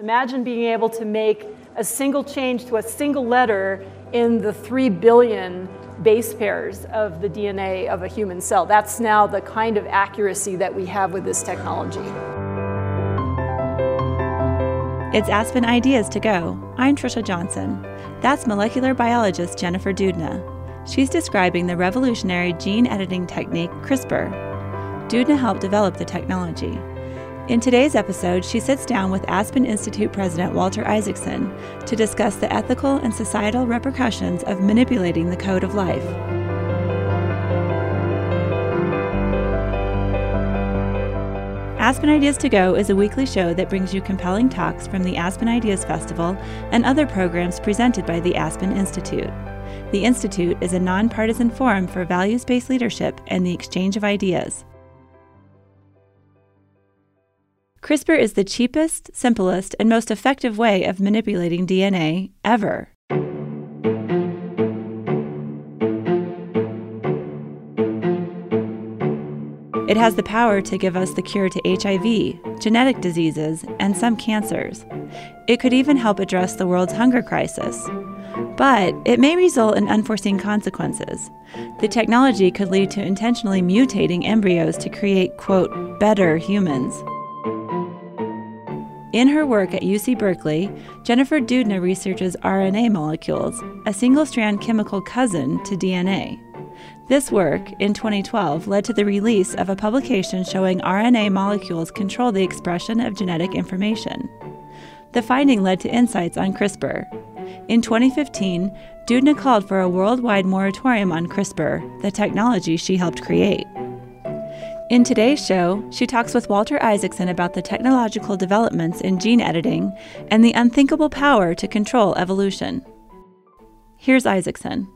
Imagine being able to make a single change to a single letter in the 3 billion base pairs of the DNA of a human cell. That's now the kind of accuracy that we have with this technology. It's Aspen Ideas to Go. I'm Trisha Johnson. That's molecular biologist Jennifer Doudna. She's describing the revolutionary gene editing technique CRISPR. Doudna helped develop the technology. In today's episode, she sits down with Aspen Institute President Walter Isaacson to discuss the ethical and societal repercussions of manipulating the code of life. Aspen Ideas to Go is a weekly show that brings you compelling talks from the Aspen Ideas Festival and other programs presented by the Aspen Institute. The Institute is a nonpartisan forum for values based leadership and the exchange of ideas. CRISPR is the cheapest, simplest, and most effective way of manipulating DNA ever. It has the power to give us the cure to HIV, genetic diseases, and some cancers. It could even help address the world's hunger crisis. But it may result in unforeseen consequences. The technology could lead to intentionally mutating embryos to create, quote, better humans. In her work at UC Berkeley, Jennifer Doudna researches RNA molecules, a single strand chemical cousin to DNA. This work, in 2012, led to the release of a publication showing RNA molecules control the expression of genetic information. The finding led to insights on CRISPR. In 2015, Doudna called for a worldwide moratorium on CRISPR, the technology she helped create. In today's show, she talks with Walter Isaacson about the technological developments in gene editing and the unthinkable power to control evolution. Here's Isaacson.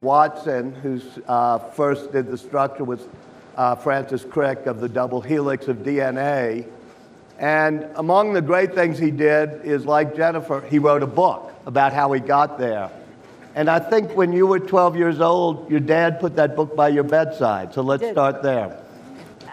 Watson, who uh, first did the structure, was uh, Francis Crick of the double helix of DNA. And among the great things he did is, like Jennifer, he wrote a book about how he got there. And I think when you were 12 years old, your dad put that book by your bedside. So let's start there.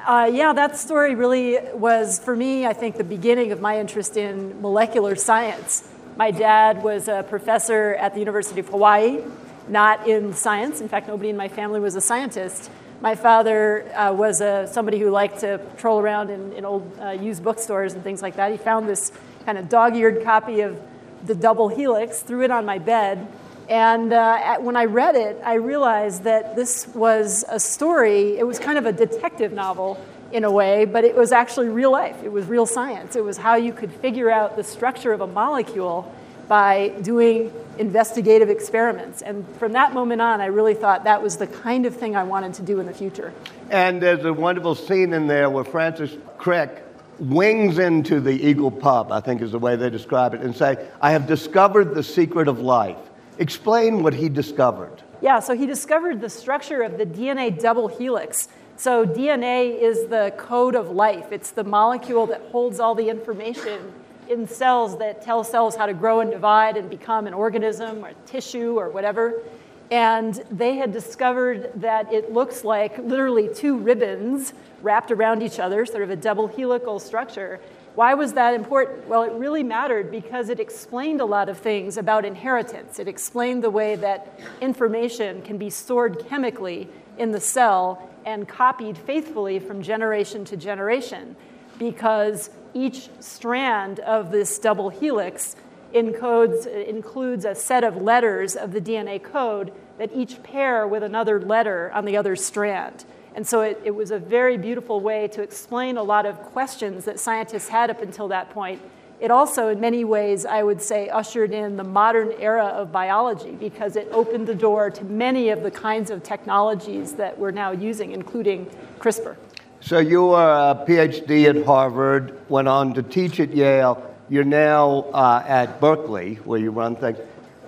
Uh, yeah, that story really was, for me, I think, the beginning of my interest in molecular science. My dad was a professor at the University of Hawaii, not in science. In fact, nobody in my family was a scientist. My father uh, was a, somebody who liked to troll around in, in old uh, used bookstores and things like that. He found this kind of dog eared copy of the double helix, threw it on my bed, and uh, when I read it, I realized that this was a story, it was kind of a detective novel in a way, but it was actually real life. It was real science. It was how you could figure out the structure of a molecule by doing investigative experiments. And from that moment on, I really thought that was the kind of thing I wanted to do in the future. And there's a wonderful scene in there where Francis Crick wings into the Eagle Pub, I think is the way they describe it, and say, I have discovered the secret of life. Explain what he discovered. Yeah, so he discovered the structure of the DNA double helix. So, DNA is the code of life, it's the molecule that holds all the information in cells that tell cells how to grow and divide and become an organism or tissue or whatever. And they had discovered that it looks like literally two ribbons wrapped around each other, sort of a double helical structure. Why was that important? Well, it really mattered because it explained a lot of things about inheritance. It explained the way that information can be stored chemically in the cell and copied faithfully from generation to generation because each strand of this double helix encodes, includes a set of letters of the DNA code that each pair with another letter on the other strand. And so it, it was a very beautiful way to explain a lot of questions that scientists had up until that point. It also, in many ways, I would say, ushered in the modern era of biology because it opened the door to many of the kinds of technologies that we're now using, including CRISPR. So you are a PhD at Harvard, went on to teach at Yale. You're now uh, at Berkeley, where you run things.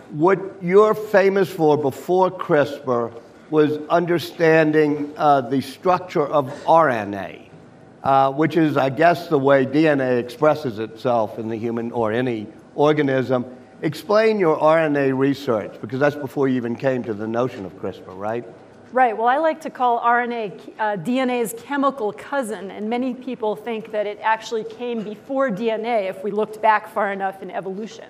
What you're famous for before CRISPR was understanding uh, the structure of RNA, uh, which is, I guess, the way DNA expresses itself in the human or any organism. Explain your RNA research, because that's before you even came to the notion of CRISPR, right? Right. Well, I like to call RNA uh, DNA's chemical cousin, and many people think that it actually came before DNA if we looked back far enough in evolution.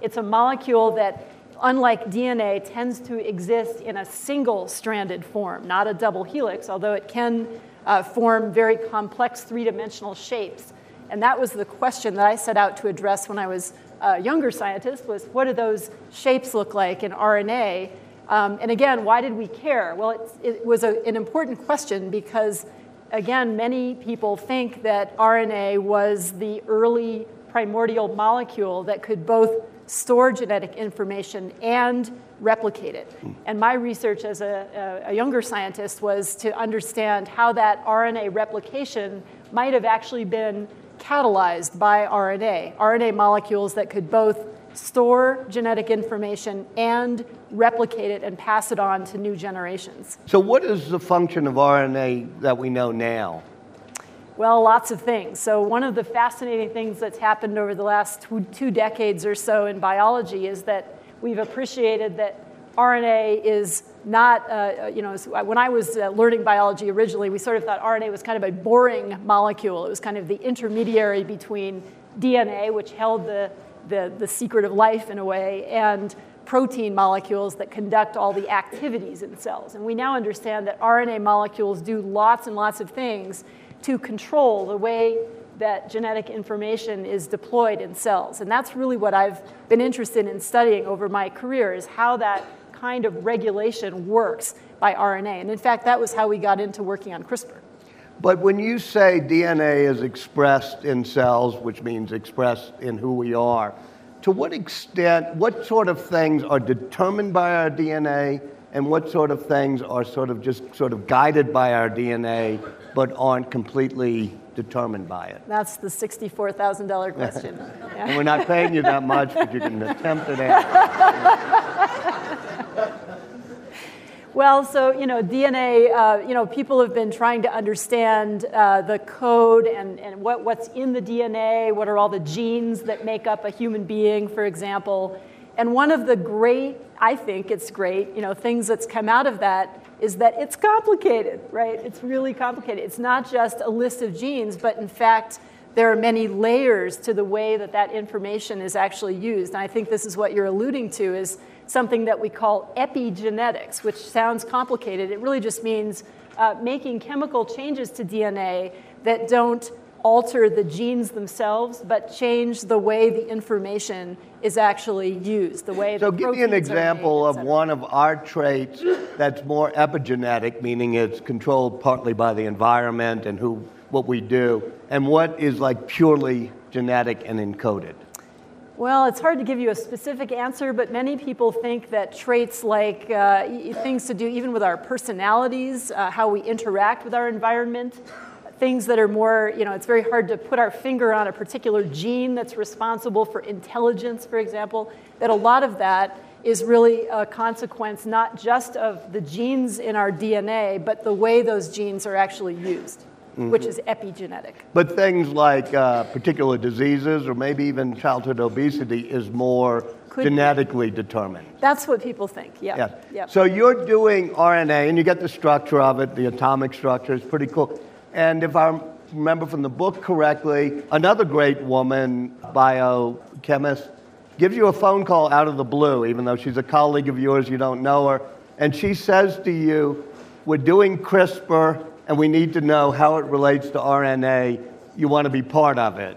It's a molecule that, unlike DNA, tends to exist in a single stranded form, not a double helix, although it can uh, form very complex three dimensional shapes. And that was the question that I set out to address when I was a younger scientist was what do those shapes look like in RNA? Um, and again, why did we care? Well, it was a, an important question because, again, many people think that RNA was the early primordial molecule that could both store genetic information and replicate it. And my research as a, a, younger scientist was to understand how that RNA replication might have actually been catalyzed by RNA, RNA molecules that could both store genetic information and replicate it and pass it on to new generations. So, what is the function of RNA that we know now? Well, lots of things. So, one of the fascinating things that's happened over the last two, decades or so in biology is that we've appreciated that RNA is not, uh, you know, when I was uh, learning biology originally, we sort of thought RNA was kind of a boring molecule. It was kind of the intermediary between DNA, which held the, the, the secret of life in a way, and protein molecules that conduct all the activities in cells. And we now understand that RNA molecules do lots and lots of things to control the way that genetic information is deployed in cells. And that's really what I've been interested in studying over my career is how that kind of regulation works by RNA. And in fact, that was how we got into working on CRISPR. But when you say DNA is expressed in cells, which means expressed in who we are, to what extent, what sort of things are determined by our DNA and what sort of things are sort of just sort of guided by our DNA but aren't completely determined by it? That's the $64,000 question. yeah. and we're not paying you that much, but you can attempt it. Well, so, you know, DNA, uh, you know, people have been trying to understand uh, the code and, and what, what's in the DNA, what are all the genes that make up a human being, for example. And one of the great, I think it's great, you know, things that's come out of that is that it's complicated, right? It's really complicated. It's not just a list of genes, but in fact, there are many layers to the way that that information is actually used. And I think this is what you're alluding to is something that we call epigenetics, which sounds complicated. It really just means uh, making chemical changes to DNA that don't alter the genes themselves, but change the way the information is actually used, the way so give me an example made, of one of our traits that's more epigenetic, meaning it's controlled partly by the environment and who, what we do, and what is like purely genetic and encoded. Well, it's hard to give you a specific answer, but many people think that traits like uh, things to do even with our personalities, uh, how we interact with our environment, things that are more, you know, it's very hard to put our finger on a particular gene that's responsible for intelligence, for example, that a lot of that is really a consequence not just of the genes in our DNA, but the way those genes are actually used. Mm-hmm. Which is epigenetic. But things like uh, particular diseases or maybe even childhood obesity is more Could genetically be. determined. That's what people think, yeah. yeah. Yep. So you're doing RNA and you get the structure of it, the atomic structure, it's pretty cool. And if I remember from the book correctly, another great woman, biochemist, gives you a phone call out of the blue, even though she's a colleague of yours, you don't know her. And she says to you, We're doing CRISPR and we need to know how it relates to RNA. You want to be part of it.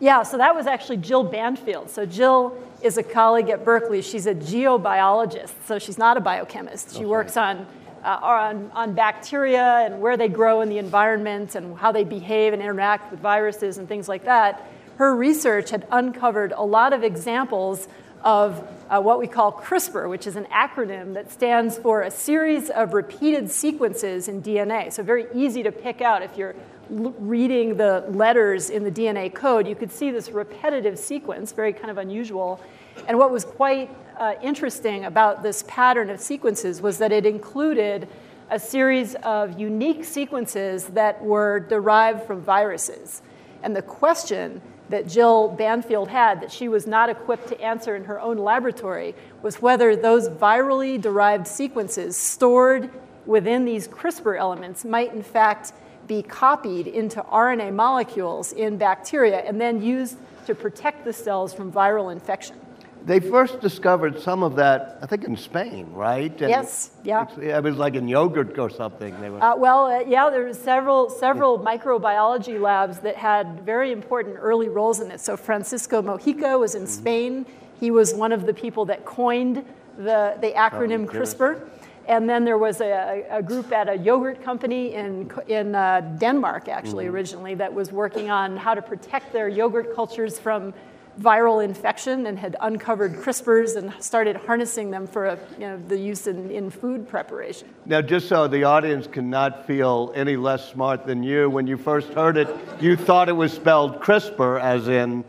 Yeah, so that was actually Jill Banfield. So Jill is a colleague at Berkeley. She's a geobiologist, so she's not a biochemist. She okay. works on uh, on, on bacteria and where they grow in the environment and how they behave and interact with viruses and things like that, her research had uncovered a lot of examples of uh, what we call CRISPR, which is an acronym that stands for a series of repeated sequences in DNA. So, very easy to pick out if you're l- reading the letters in the DNA code. You could see this repetitive sequence, very kind of unusual. And what was quite uh, interesting about this pattern of sequences was that it included a series of unique sequences that were derived from viruses. And the question that Jill Banfield had that she was not equipped to answer in her own laboratory was whether those virally derived sequences stored within these CRISPR elements might in fact be copied into RNA molecules in bacteria and then used to protect the cells from viral infection. They first discovered some of that, I think, in Spain, right? And yes, yeah. It was like in yogurt or something. They were... Uh, well, uh, yeah, there were several, several microbiology labs that had very important early roles in it. So Francisco Mojica was in mm-hmm. Spain. He was one of the people that coined the, the acronym oh, CRISPR. And then there was a, a, group at a yogurt company in, in uh, Denmark, actually, mm originally, that was working on how to protect their yogurt cultures from viral infection and had uncovered CRISPRs and started harnessing them for a, you know, the use in, in food preparation. Now, just so the audience cannot feel any less smart than you, when you first heard it, you thought it was spelled CRISPR, as in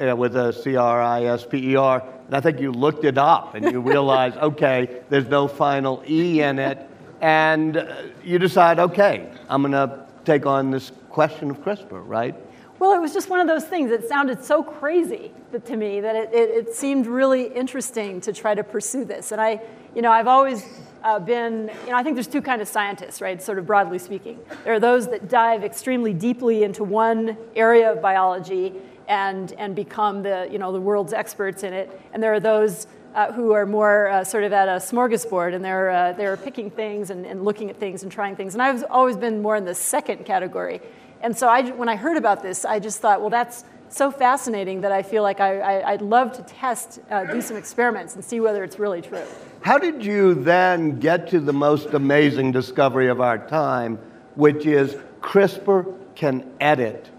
uh, with a C R I S P E R. And I think you looked it up and you realized, okay, there's no final E in it. And uh, you decide, okay, I'm going to take on this question of CRISPR, right? Well, it was just one of those things. It sounded so crazy to me that it, it, it seemed really interesting to try to pursue this. And I, you know, I've always uh, been, you know, I think there's two kinds of scientists, right, sort of broadly speaking. There are those that dive extremely deeply into one area of biology and, and become the, you know, the world's experts in it. And there are those uh, who are more uh, sort of at a smorgasbord and they're, uh, they're picking things and, and looking at things and trying things. And I've always been more in the second category. And so I, when I heard about this, I just thought, well, that's so fascinating that I feel like I, would love to test, uh, do some experiments and see whether it's really true. How did you then get to the most amazing discovery of our time, which is CRISPR can edit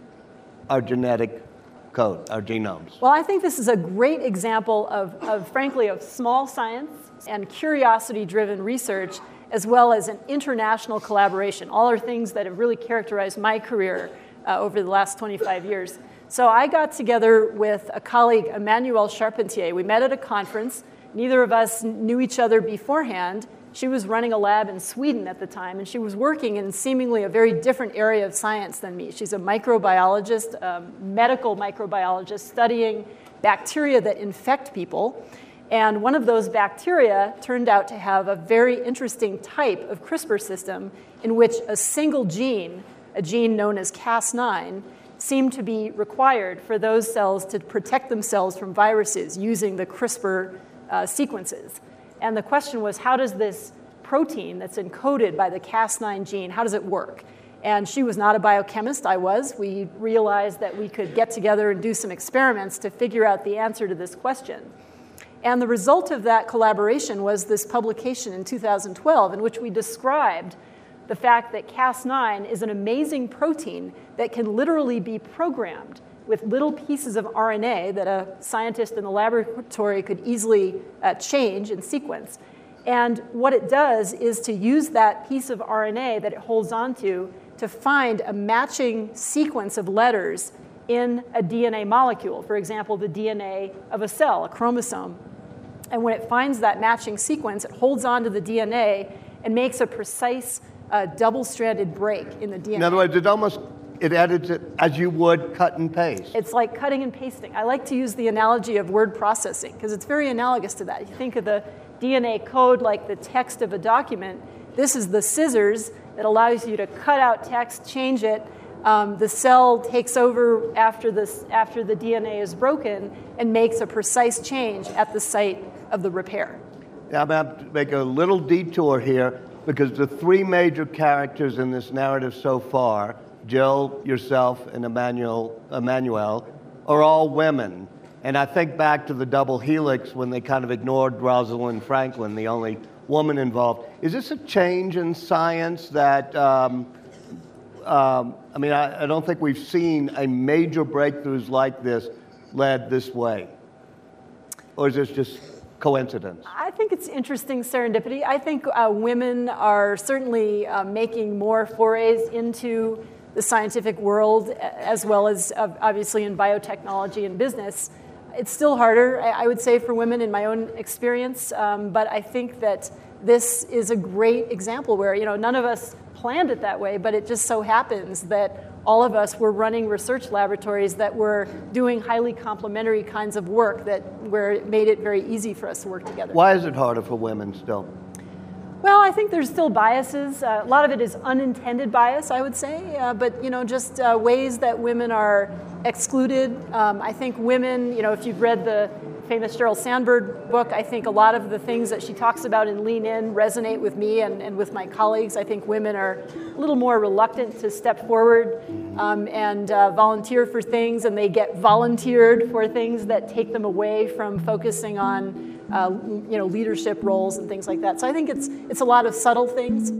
our genetic code, our genomes? Well, I think this is a great example of, of frankly, of small science and curiosity driven research as well as an international collaboration. All are things that have really characterized my career uh, over the last 25 years. So I got together with a colleague, Emmanuelle Charpentier. We met at a conference. Neither of us knew each other beforehand. She was running a lab in Sweden at the time, and she was working in seemingly a very different area of science than me. She's a microbiologist, a medical microbiologist, studying bacteria that infect people. And one of those bacteria turned out to have a very interesting type of CRISPR system in which a single gene, a gene known as Cas9, seemed to be required for those cells to protect themselves from viruses using the CRISPR uh, sequences. And the question was, how does this protein that's encoded by the Cas9 gene, how does it work? And she was not a biochemist, I was. We realized that we could get together and do some experiments to figure out the answer to this question. And the result of that collaboration was this publication in 2012 in which we described the fact that Cas9 is an amazing protein that can literally be programmed with little pieces of RNA that a scientist in the laboratory could easily uh, change and sequence. And what it does is to use that piece of RNA that it holds onto to find a matching sequence of letters in a DNA molecule, for example, the DNA of a cell, a chromosome. And when it finds that matching sequence, it holds onto the DNA and makes a precise uh, double-stranded break in the DNA. In other words, it almost it edits it as you would cut and paste. It's like cutting and pasting. I like to use the analogy of word processing because it's very analogous to that. You think of the DNA code like the text of a document. This is the scissors that allows you to cut out text, change it, um, the cell takes over after, this, after the DNA is broken and makes a precise change at the site of the repair. Yeah, I'm going to make a little detour here because the three major characters in this narrative so far, Jill, yourself, and Emmanuel, Emmanuelle, are all women. And I think back to the double helix when they kind of ignored Rosalind Franklin, the only woman involved. Is this a change in science that um, um, I mean, I, I, don't think we've seen a major breakthroughs like this led this way. Or is this just coincidence? I think it's interesting serendipity. I think uh, women are certainly uh, making more forays into the scientific world, as well as uh, obviously in biotechnology and business. It's still harder, I would say, for women in my own experience, um, but I think that this is a great example where you know none of us planned it that way, but it just so happens that all of us were running research laboratories that were doing highly complementary kinds of work that where it made it very easy for us to work together. Why is it harder for women still? Well, I think there's still biases. Uh, a lot of it is unintended bias, I would say, uh, but you know, just uh, ways that women are excluded. Um, I think women, you know, if you've read the famous Sheryl Sandberg book, I think a lot of the things that she talks about in Lean In resonate with me and, and with my colleagues. I think women are a little more reluctant to step forward um, and uh, volunteer for things, and they get volunteered for things that take them away from focusing on uh, you know, leadership roles and things like that. So I think it's, it's a lot of subtle things.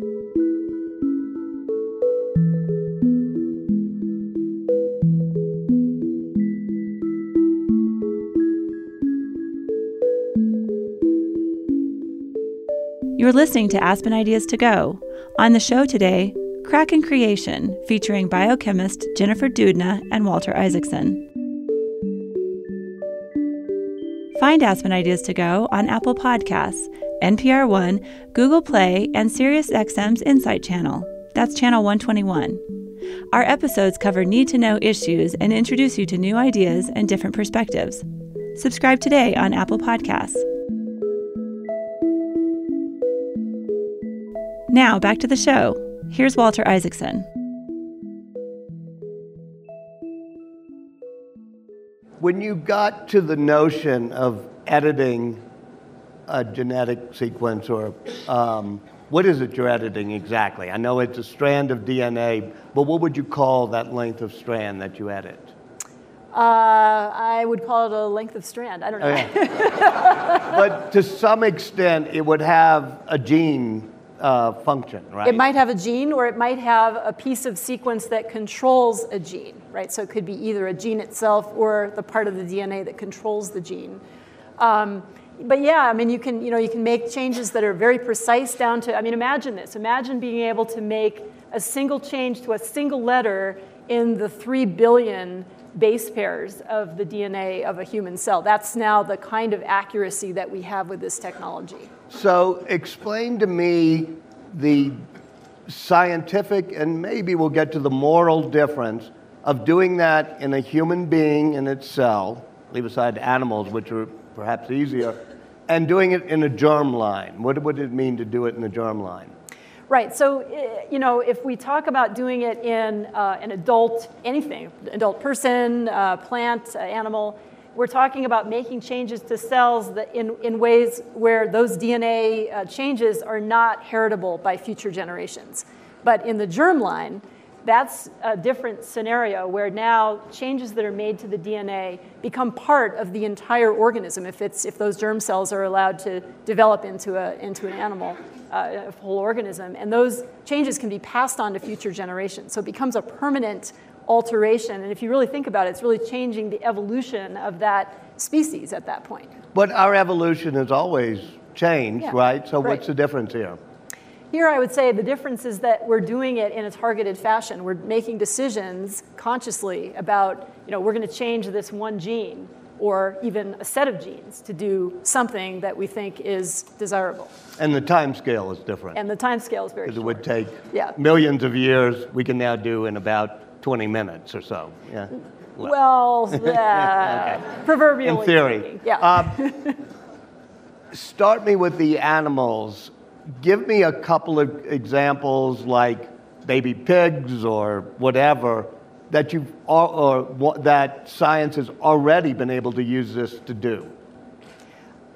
You're listening to Aspen Ideas to Go. On the show today, Crack in Creation, featuring biochemist Jennifer Doudna and Walter Isaacson. Find Aspen Ideas to Go on Apple Podcasts, NPR One, Google Play, and SiriusXM's Insight Channel. That's Channel 121. Our episodes cover need to know issues and introduce you to new ideas and different perspectives. Subscribe today on Apple Podcasts. Now, back to the show. Here's Walter Isaacson. When you got to the notion of editing a genetic sequence, or um, what is it you're editing exactly? I know it's a strand of DNA, but what would you call that length of strand that you edit? Uh, I would call it a length of strand. I don't know. Okay. but to some extent, it would have a gene uh, function, right? It might have a gene or it might have a piece of sequence that controls a gene, right? So it could be either a gene itself or the part of the DNA that controls the gene. Um, but yeah, I mean, you can, you know, you can make changes that are very precise down to, I mean, imagine this. Imagine being able to make a single change to a single letter in the three billion base pairs of the DNA of a human cell. That's now the kind of accuracy that we have with this technology. So, explain to me the scientific and maybe we'll get to the moral difference of doing that in a human being in its cell, leave aside animals, which are perhaps easier, and doing it in a germ line. What would it mean to do it in a germ line? Right. So, eh, you know, if we talk about doing it in uh, an adult anything, adult person, uh, plant, uh, animal, we're talking about making changes to cells in, in ways where those DNA uh, changes are not heritable by future generations. But in the germline, that's a different scenario where now changes that are made to the DNA become part of the entire organism if, it's, if those germ cells are allowed to develop into, a, into an animal, uh, a whole organism. And those changes can be passed on to future generations. So it becomes a permanent alteration. And if you really think about it, it's really changing the evolution of that species at that point. But our evolution has always changed, Yeah, right? So right. what's the difference here? Here, I would say the difference is that we're doing it in a targeted fashion. We're making decisions consciously about, you know, we're going to change this one gene or even a set of genes to do something that we think is desirable. And the time scale is different. And the time scale is very Because it would take Yeah. millions of years, we can now do in about 20 minutes or so. Yeah. Well, uh, proverbially in theory. speaking. Yeah. Uh, start me with the animals. Give me a couple of examples, like baby pigs or whatever, that you've or, or that science has already been able to use this to do.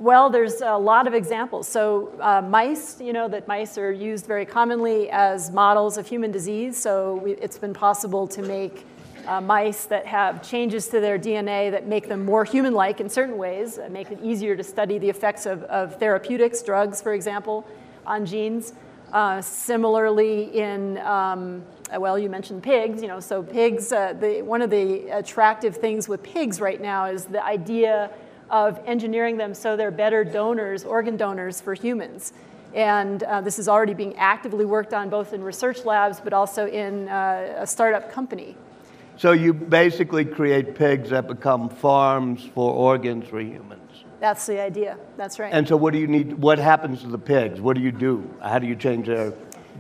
Well, there's a lot of examples. So, uh, mice, you know, that mice are used very commonly as models of human disease. So, we, it's been possible to make uh, mice that have changes to their DNA that make them more human like in certain ways, uh, make it easier to study the effects of, of therapeutics, drugs, for example, on genes. Uh, similarly, in um, uh, well, you mentioned pigs. You know, so pigs. Uh, the, one of the attractive things with pigs right now is the idea of engineering them so they're better donors, organ donors for humans. And uh, this is already being actively worked on both in research labs but also in uh, a startup company. So you basically create pigs that become farms for organs for humans. That's the idea. That's right. And so what do you need? What happens to the pigs? What do you do? How do you change their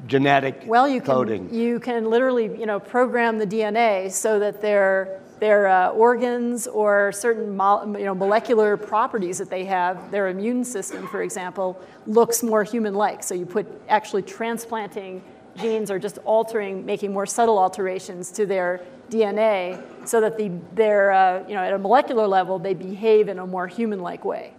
genetic well, you can, coding? You can literally, you know, program the DNA so that their their uh, organs or certain mo- you know, molecular properties that they have, their immune system, for example, looks more human-like. So you put actually transplanting genes or just altering, making more subtle alterations to their DNA so that the, they're, uh, you know, at a molecular level, they behave in a more human-like way.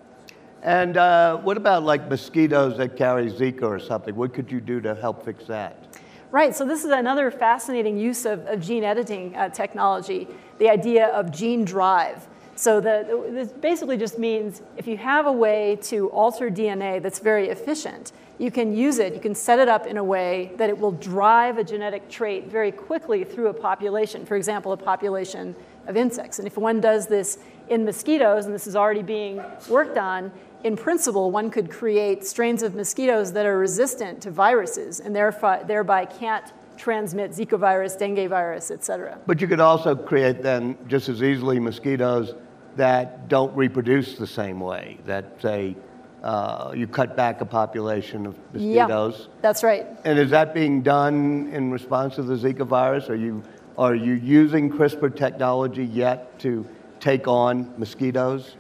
And uh, what about like mosquitoes that carry Zika or something? What could you do to help fix that? Right, so this is another fascinating use of, of gene editing uh, technology, the idea of gene drive. So the, this basically just means if you have a way to alter DNA that's very efficient, you can use it, you can set it up in a way that it will drive a genetic trait very quickly through a population, for example, a population of insects. And if one does this in mosquitoes, and this is already being worked on, in principle, one could create strains of mosquitoes that are resistant to viruses and thereby, thereby can't transmit Zika virus, dengue virus, et cetera. But you could also create then just as easily mosquitoes that don't reproduce the same way, that say uh, you cut back a population of mosquitoes. Yeah, that's right. And is that being done in response to the Zika virus? Are you, are you using CRISPR technology yet to take on mosquitoes?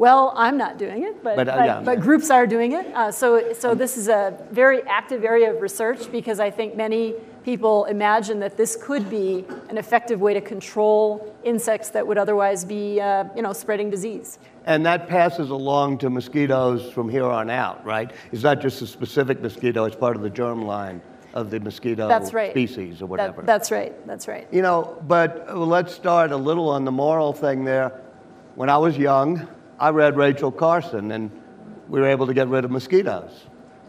Well, I'm not doing it, but, But, uh, but, yeah. but groups are doing it. Uh, so, so this is a very active area of research because I think many people imagine that this could be an effective way to control insects that would otherwise be, uh, you know, spreading disease. And that passes along to mosquitoes from here on out, right? It's not just a specific mosquito, it's part of the germline of the mosquito That's right. species or That- whatever. that's right. That's right. You know, but let's start a little on the moral thing there. When I was young, I read Rachel Carson, and we were able to get rid of mosquitoes.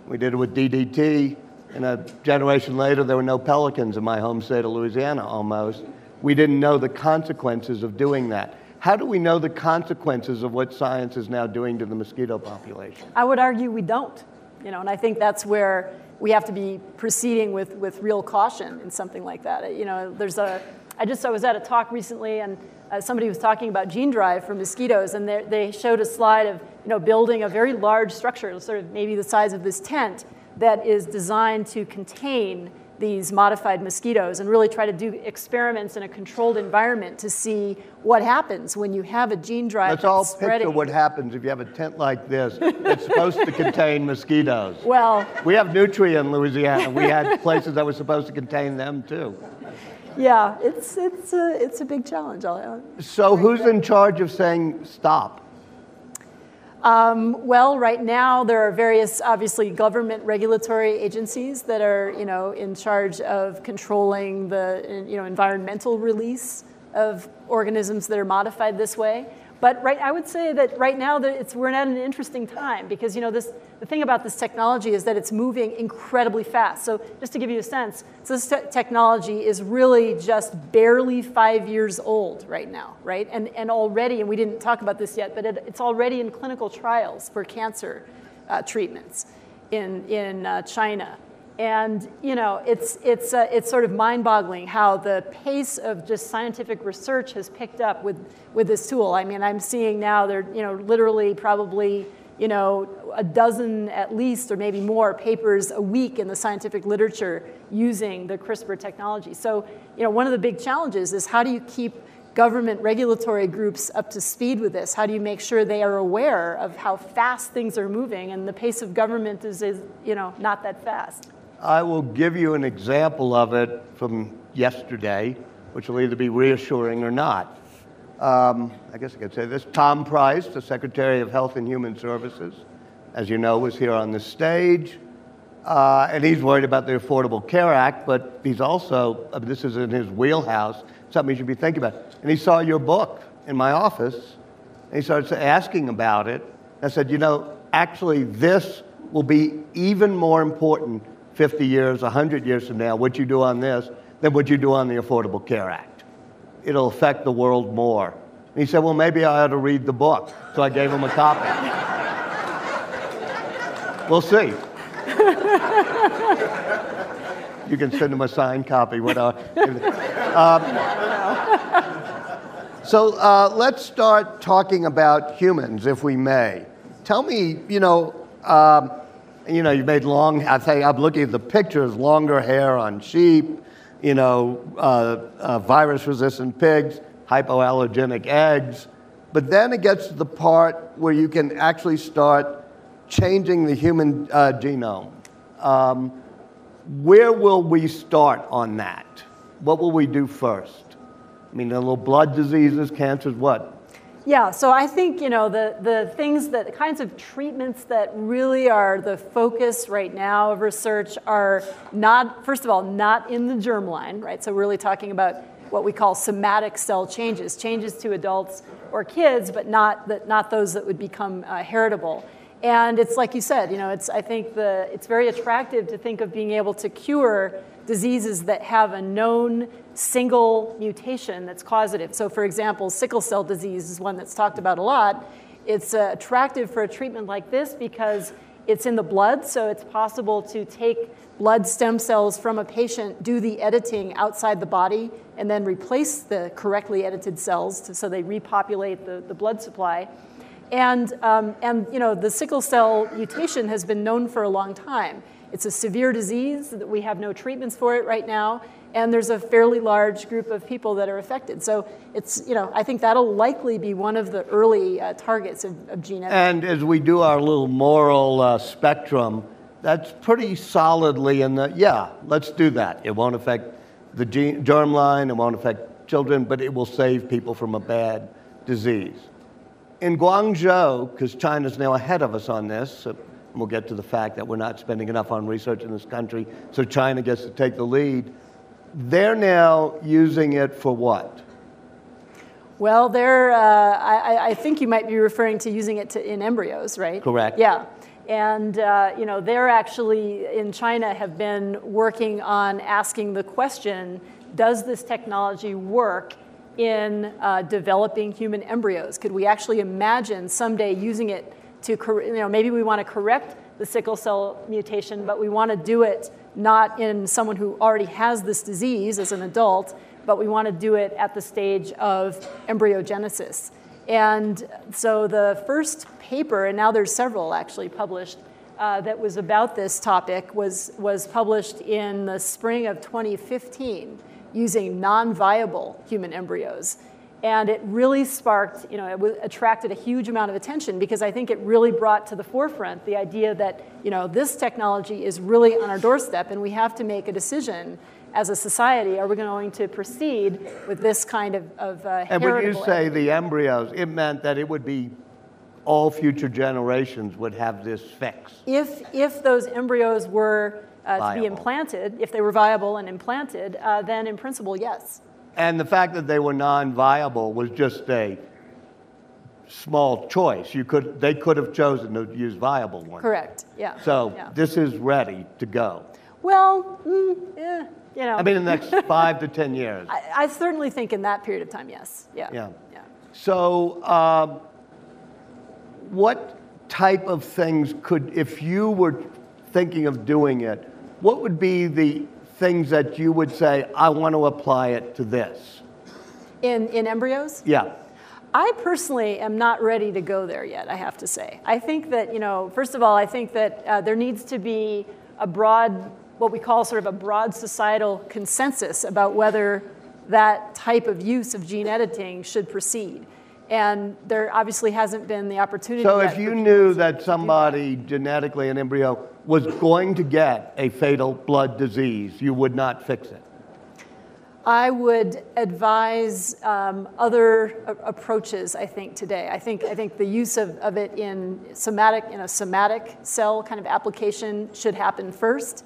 We did it with DDT, and a generation later, there were no pelicans in my home state of Louisiana almost. We didn't know the consequences of doing that. How do we know the consequences of what science is now doing to the mosquito population? I would argue we don't. You know, and I think that's where we have to be proceeding with, with real caution in something like that. You know, there's a, I just, I was at a talk recently and uh, somebody was talking about gene drive for mosquitoes and they- they showed a slide of, you know, building a very large structure, sort of maybe the size of this tent, that is designed to contain these modified mosquitoes and really try to do experiments in a controlled environment to see what happens when you have a gene drive Let's all spreading. picture what happens if you have a tent like this that's supposed to contain mosquitoes. well, We have Nutria in Louisiana. We had places that were supposed to contain them too. Yeah, it's it's a it's a big challenge. I'll- So who's in charge of saying stop? Um, well, right now there are various, obviously, government regulatory agencies that are, you know, in charge of controlling the, you know, environmental release of organisms that are modified this way. But right, I would say that right now that it's, we're at an interesting time because you know this, the thing about this technology is that it's moving incredibly fast. So just to give you a sense, so this te- technology is really just barely five years old right now, right? And, and already, and we didn't talk about this yet, but it, it's already in clinical trials for cancer uh, treatments in, in uh, China. And you know, it's, it's, uh, it's sort of mind-boggling how the pace of just scientific research has picked up with, with this tool. I mean, I'm seeing now there, you know, literally probably, you know, a dozen at least, or maybe more, papers a week in the scientific literature using the CRISPR technology. So, you know, one of the big challenges is how do you keep government regulatory groups up to speed with this? How do you make sure they are aware of how fast things are moving? And the pace of government is, is you know, not that fast. I will give you an example of it from yesterday, which will either be reassuring or not. Um, I guess I could say this. Tom Price, the Secretary of Health and Human Services, as you know, was here on the stage. Uh, and he's worried about the Affordable Care Act, but he's also, uh, this is in his wheelhouse, something he should be thinking about. And he saw your book in my office, and he started asking about it. I said, you know, actually, this will be even more important 50 years, 100 years from now, what you do on this, than what you do on the Affordable Care Act. It'll affect the world more. And he said, well, maybe I ought to read the book. So I gave him a copy. we'll see. you can send him a signed copy. Um, so uh, let's start talking about humans, if we may. Tell me, you know, um, you know, you made long, I think I'm looking at the pictures, longer hair on sheep, you know, uh, uh, virus resistant pigs, hypoallergenic eggs. But then it gets to the part where you can actually start changing the human uh, genome. Um, where will we start on that? What will we do first? I mean, the little blood diseases, cancers, what? Yeah, so I think you know the the things that the kinds of treatments that really are the focus right now of research are not first of all not in the germline, right? So we're really talking about what we call somatic cell changes, changes to adults or kids, but not that not those that would become uh, heritable. And it's like you said, you know, it's I think the it's very attractive to think of being able to cure diseases that have a known single mutation that's causative. So, for example, sickle cell disease is one that's talked about a lot. It's uh, attractive for a treatment like this because it's in the blood, so it's possible to take blood stem cells from a patient, do the editing outside the body, and then replace the correctly edited cells to, so they repopulate the, the blood supply. And, um, and you know, the sickle cell mutation has been known for a long time. It's a severe disease that we have no treatments for it right now, and there's a fairly large group of people that are affected. So it's, you know, I think that'll likely be one of the early uh, targets of, of gene editing. And as we do our little moral uh, spectrum, that's pretty solidly in the, yeah, let's do that. It won't affect the gene, germline, it won't affect children, but it will save people from a bad disease. In Guangzhou, because China's now ahead of us on this, so we'll get to the fact that we're not spending enough on research in this country, so China gets to take the lead. They're now using it for what? Well, they're, uh, I, I, think you might be referring to using it to, in embryos, right? Correct. Yeah. And uh, you know, they're actually in China have been working on asking the question: Does this technology work in uh, developing human embryos? Could we actually imagine someday using it to, you know, maybe we want to correct the sickle cell mutation, but we want to do it not in someone who already has this disease as an adult, but we want to do it at the stage of embryogenesis. And so the first paper, and now there's several actually published, uh, that was about this topic was, was published in the spring of 2015 using non viable human embryos. And it really sparked, you know, it attracted a huge amount of attention because I think it really brought to the forefront the idea that, you know, this technology is really on our doorstep and we have to make a decision as a society. Are we going to proceed with this kind of, of uh, And when you say the embryos, it meant that it would be all future generations would have this fix. If, if those embryos were uh, to be implanted, if they were viable and implanted, uh, then in principle, yes. And the fact that they were non-viable was just a small choice. You could, they could have chosen to use viable ones. Correct. Yeah. So yeah. this is ready to go. Well, mm, eh, you know. I mean, in the next five to ten years. I, I, certainly think in that period of time, yes. Yeah. Yeah. yeah. So, um, what type of things could, if you were thinking of doing it, what would be the things that you would say, I want to apply it to this? In, in embryos? Yeah. I personally am not ready to go there yet, I have to say. I think that, you know, first of all, I think that uh, there needs to be a broad, what we call sort of a broad societal consensus about whether that type of use of gene editing should proceed. And there obviously hasn't been the opportunity. So if you knew that somebody genetically, an embryo, was going to get a fatal blood disease, you would not fix it? I would advise um, other approaches. I think today. I think I think the use of, of it in somatic in a somatic cell kind of application should happen first,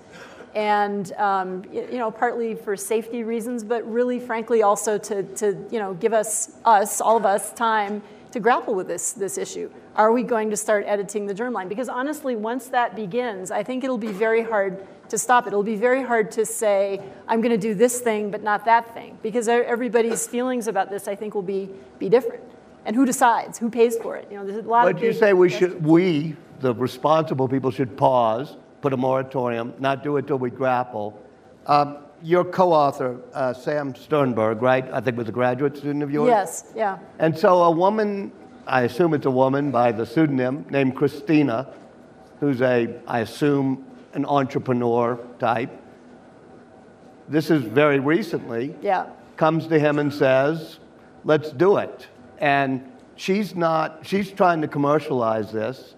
and um, you know partly for safety reasons, but really, frankly, also to to you know give us us all of us time to grapple with this, this issue. Are we going to start editing the germline? Because honestly, once that begins, I think it'll be very hard to stop it. It'll be very hard to say, I'm going to do this thing, but not that thing. Because everybody's feelings about this, I think, will be, be different. And who decides? Who pays for it? You know, there's a lot but you say we should, we, the responsible people, should pause, put a moratorium, not do it till we grapple. Um, your co-author, uh, Sam Sternberg, right? I think was a graduate student of yours. Yes. Yeah. And so a woman, I assume it's a woman by the pseudonym named Christina, who's a, I assume, an entrepreneur type. This is very recently. Yeah. Comes to him and says, let's do it. And she's not, she's trying to commercialize this.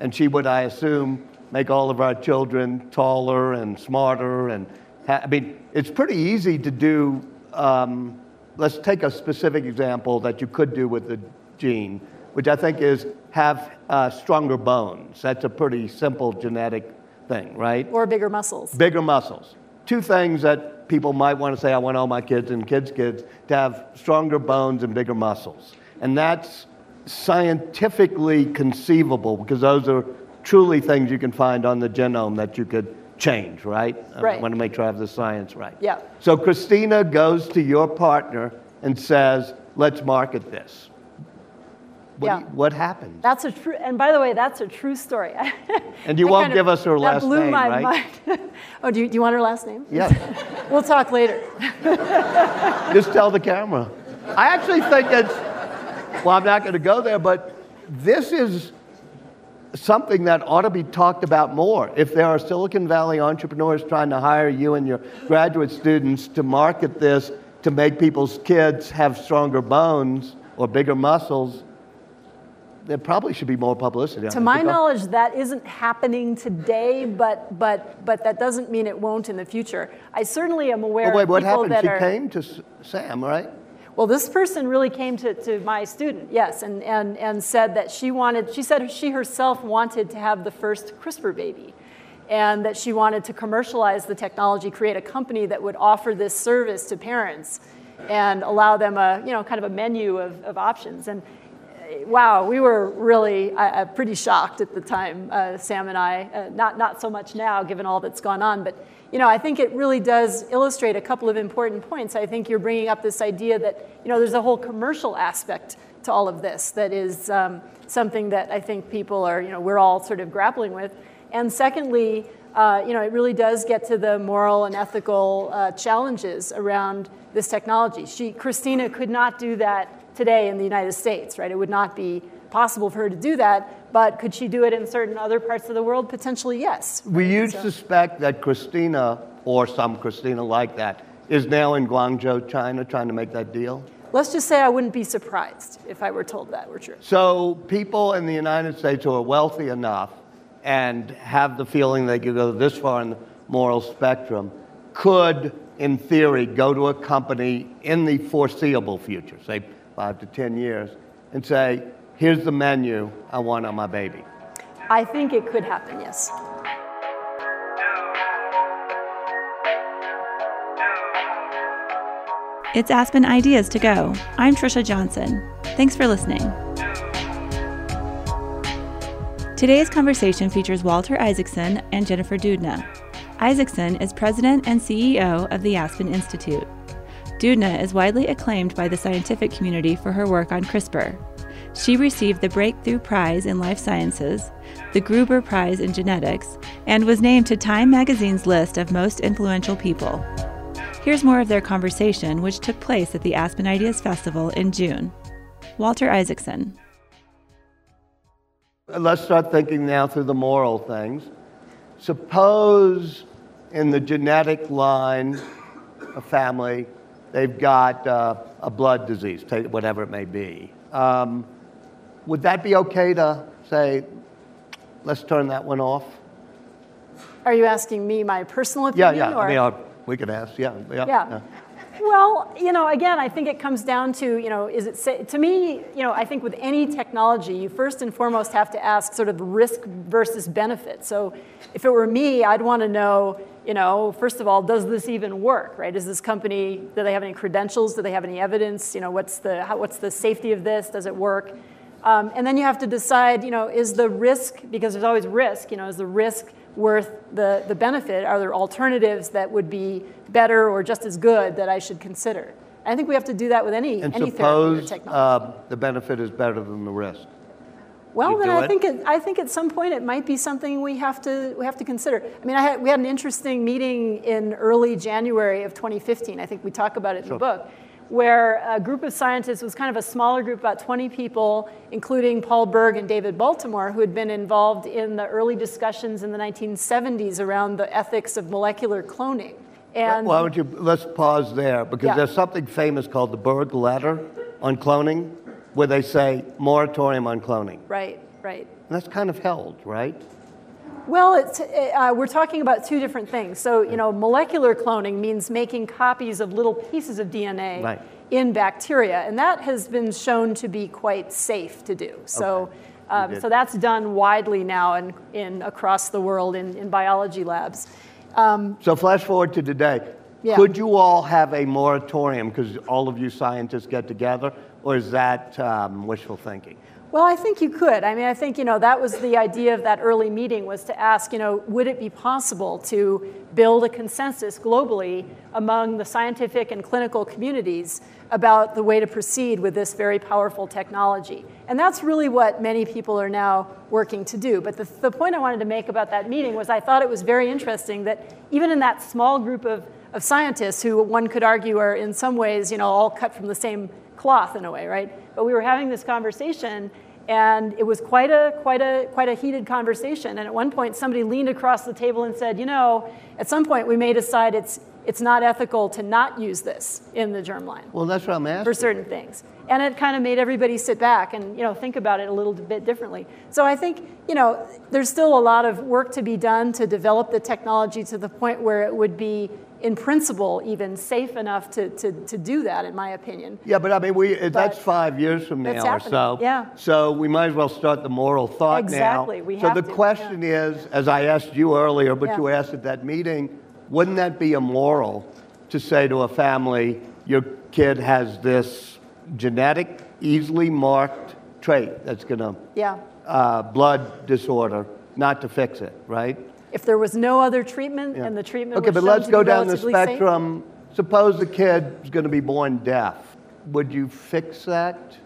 And she would, I assume, make all of our children taller and smarter. And ha- I mean, it's pretty easy to do. Um, let's take a specific example that you could do with the gene, which I think is have uh, stronger bones. That's a pretty simple genetic thing, right? Or bigger muscles. Bigger muscles. Two things that people might want to say I want all my kids and kids' kids to have stronger bones and bigger muscles. And that's scientifically conceivable because those are truly things you can find on the genome that you could change, right? Right. I want to make sure I have the science right. Yeah. So Christina goes to your partner and says, let's market this. What, Yeah. you- what happened? That's a true, and by the way, that's a true story. And you That won't kind of- give us her last name? That blew my mind. oh, do you, do you want her last name? Yeah. We'll talk later. Just tell the camera. I actually think it's, well, I'm not going to go there, but this is something that ought to be talked about more. If there are Silicon Valley entrepreneurs trying to hire you and your graduate students to market this to make people's kids have stronger bones or bigger muscles, there probably should be more publicity. To my knowledge, that isn't happening today, but, but, but that doesn't mean it won't in the future. I certainly am aware wait, what people happened? that She are. came to Sam, right? Well, this person really came to, to my student, yes, and, and, and said that she wanted, she said she herself wanted to have the first CRISPR baby and that she wanted to commercialize the technology, create a company that would offer this service to parents and allow them a, you know, kind of a menu of, of options. And wow, we were really uh, uh, pretty shocked at the time, uh, Sam and I. Uh, not, not so much now, given all that's gone on, but you know, I think it really does illustrate a couple of important points. I think you're bringing up this idea that you know there's a whole commercial aspect to all of this that is um, something that I think people are, you know, we're all sort of grappling with. And secondly, uh, you know, it really does get to the moral and ethical uh, challenges around this technology. She, Christina, could not do that today in the United States, right? It would not be possible for her to do that. But could she do it in certain other parts of the world? Potentially, yes. Will you So- suspect that Christina, or some Christina like that, is now in Guangzhou, China, trying to make that deal? Let's just say I wouldn't be surprised if I were told that were true. So, people in the United States who are wealthy enough and have the feeling they could go this far in the moral spectrum could, in theory, go to a company in the foreseeable future, say five to 10 years, and say, here's the menu I want on my baby. I think it could happen, yes. It's Aspen Ideas to Go. I'm Trisha Johnson. Thanks for listening. Today's conversation features Walter Isaacson and Jennifer Doudna. Isaacson is president and CEO of the Aspen Institute. Doudna is widely acclaimed by the scientific community for her work on CRISPR. She received the Breakthrough Prize in Life Sciences, the Gruber Prize in Genetics, and was named to Time magazine's list of most influential people. Here's more of their conversation, which took place at the Aspen Ideas Festival in June. Walter Isaacson. Let's start thinking now through the moral things. Suppose in the genetic line, a family, they've got uh, a blood disease, whatever it may be. Um, would that be okay to say, let's turn that one off? Are you asking me my personal opinion? yeah. Or? I mean, uh, we could ask. Yeah, yeah. Yeah. Well, you know, again, I think it comes down to, you know, is it sa- to me, you know, I think with any technology, you first and foremost have to ask sort of risk versus benefit. So, if it were me, I'd want to know, you know, first of all, does this even work, right? Is this company, do they have any credentials? Do they have any evidence? You know, what's the how, what's the safety of this? Does it work? Um, and then you have to decide, you know, is the risk because there's always risk, you know, is the risk worth the, the benefit? Are there alternatives that would be better or just as good that I should consider? I think we have to do that with any, And any therapy or technology. uh, the benefit is better than the risk. Well, then I it? think it, I think at some point it might be something we have to we have to consider. I mean, I had, we had an interesting meeting in early January of 2015. I think we talk about it in the book, where a group of scientists was kind of a smaller group, about 20 people, including Paul Berg and David Baltimore, who had been involved in the early discussions in the 1970s around the ethics of molecular cloning. And why don't you let's pause there because yeah. there's something famous called the Berg letter on cloning, where they say moratorium on cloning. Right, right. And that's kind of held, right? Well, it's, uh, we're talking about two different things. So, you know, molecular cloning means making copies of little pieces of DNA right. in bacteria, and that has been shown to be quite safe to do. So, okay. um, so that's done widely now in, in across the world in, in biology labs. Um, so, flash forward to today. Yeah. Could you all have a moratorium because all of you scientists get together, or is that um, wishful thinking? Well, I think you could. I mean, I think, you know, that was the idea of that early meeting was to ask, you know, would it be possible to build a consensus globally among the scientific and clinical communities about the way to proceed with this very powerful technology? And that's really what many people are now working to do. But the, the point I wanted to make about that meeting was I thought it was very interesting that even in that small group of, of scientists who one could argue are in some ways, you know, all cut from the same cloth in a way, right? But we were having this conversation, and it was quite a, quite, a, quite a heated conversation. And at one point, somebody leaned across the table and said, You know, at some point, we may decide it's, it's not ethical to not use this in the germline. Well, that's what I'm asking. For certain things. And it kind of made everybody sit back and you know, think about it a little bit differently. So I think you know, there's still a lot of work to be done to develop the technology to the point where it would be in principle even safe enough to, to, to do that in my opinion. Yeah but i mean we but that's five years from now or so. yeah. So we might as well start the moral thought exactly. now we so have the to, question yeah. is as i asked you earlier but yeah. you asked at that meeting wouldn't that be immoral to say to a family your kid has this genetic easily marked trait that's going to yeah. uh, blood disorder not to fix it right if there was no other treatment yeah. and the treatment was okay, but let's go down the spectrum. Safe? Suppose the kid is going to be born deaf. Would you fix that?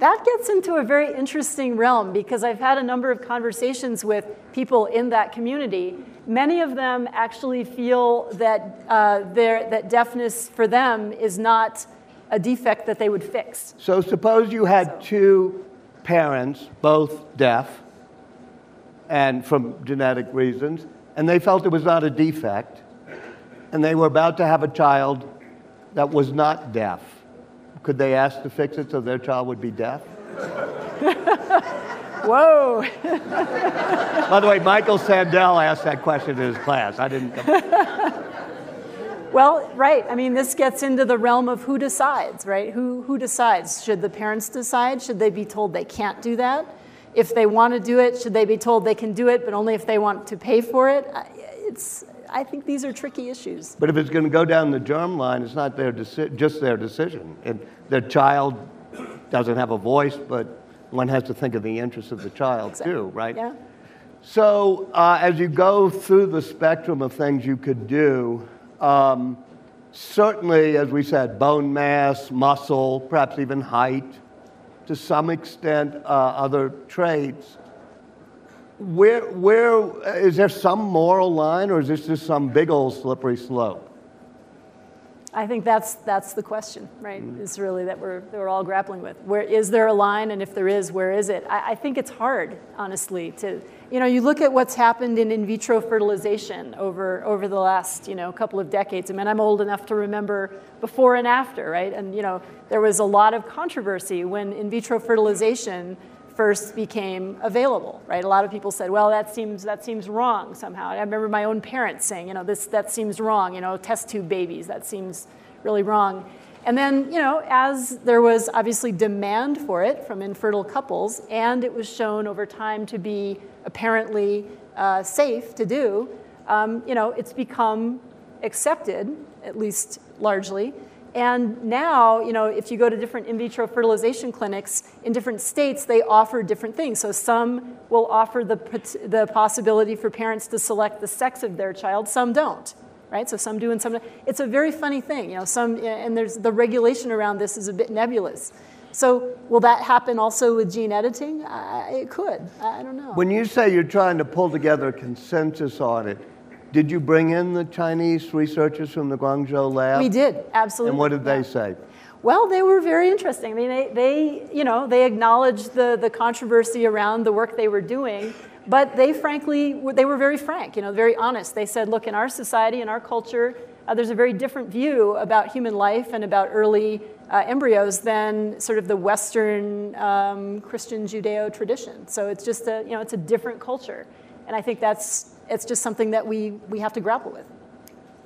That gets into a very interesting realm because I've had a number of conversations with people in that community. Many of them actually feel that, uh, that deafness for them is not a defect that they would fix. So suppose you had so. two parents, both deaf, and from genetic reasons, and they felt it was not a defect, and they were about to have a child that was not deaf. Could they ask to fix it so their child would be deaf? Whoa. By the way, Michael Sandel asked that question in his class. I didn't. well, right. I mean, this gets into the realm of who decides, right? Who, who decides? Should the parents decide? Should they be told they can't do that? If they want to do it, should they be told they can do it, but only if they want to pay for it? It's, I think these are tricky issues. But if it's going to go down the germ line, it's not their deci- just their decision. And their child doesn't have a voice, but one has to think of the interests of the child exactly. too, right? Yeah. So uh, as you go through the spectrum of things you could do, um, certainly, as we said, bone mass, muscle, perhaps even height, to some extent uh, other trades. Where, where is there some moral line, or is this just some big old slippery slope? I think that's that's the question, right? Mm. Is really that we're that we're all grappling with. Where is there a line, and if there is, where is it? I, I, think it's hard, honestly, to you know you look at what's happened in in vitro fertilization over over the last you know couple of decades. I mean, I'm old enough to remember before and after, right? And you know there was a lot of controversy when in vitro fertilization first became available, right? A lot of people said, well, that seems, that seems wrong somehow. I remember my own parents saying, you know, this, that seems wrong, you know, test tube babies, that seems really wrong. And then, you know, as there was obviously demand for it from infertile couples, and it was shown over time to be apparently uh, safe to do, um, you know, it's become accepted, at least largely, and now, you know, if you go to different in vitro fertilization clinics in different states, they offer different things. So some will offer the, the possibility for parents to select the sex of their child, some don't, right? So some do and some don't. It's a very funny thing, you know, some, and there's the regulation around this is a bit nebulous. So will that happen also with gene editing? Uh, it could. I don't know. When you say you're trying to pull together a consensus on it, did you bring in the Chinese researchers from the Guangzhou lab? We did, absolutely. And what did yeah. they say? Well, they were very interesting. I mean, they, they you know, they acknowledged the, the controversy around the work they were doing, but they frankly, they were very frank, you know, very honest. They said, look, in our society, in our culture, uh, there's a very different view about human life and about early uh, embryos than sort of the Western um, Christian Judeo tradition. So it's just a, you know, it's a different culture. And I think that's, it's just something that we, we have to grapple with.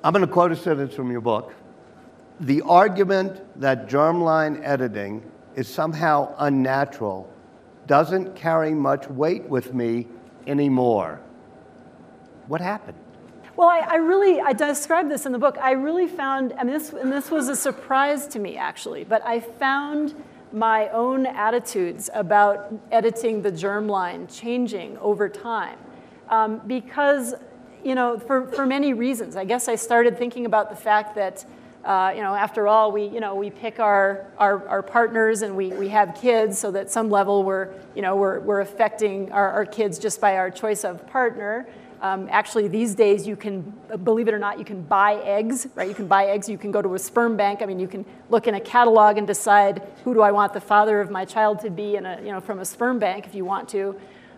I'm going to quote a sentence from your book. The argument that germline editing is somehow unnatural doesn't carry much weight with me anymore. What happened? Well, I, I, really, I described this in the book. I really found, mean, this, and this was a surprise to me actually, but I found my own attitudes about editing the germline changing over time. Um, because, you know, for, for many reasons. I guess I started thinking about the fact that uh, you know, after all, we, you know, we pick our, our, our, partners and we, we have kids, so that some level we're, you know, we're, we're affecting our, our kids just by our choice of partner. Um, actually, these days, you can, believe it or not, you can buy eggs, right? You can buy eggs, you can go to a sperm bank. I mean, you can look in a catalog and decide who do I want the father of my child to be in a, you know, from a sperm bank if you want to.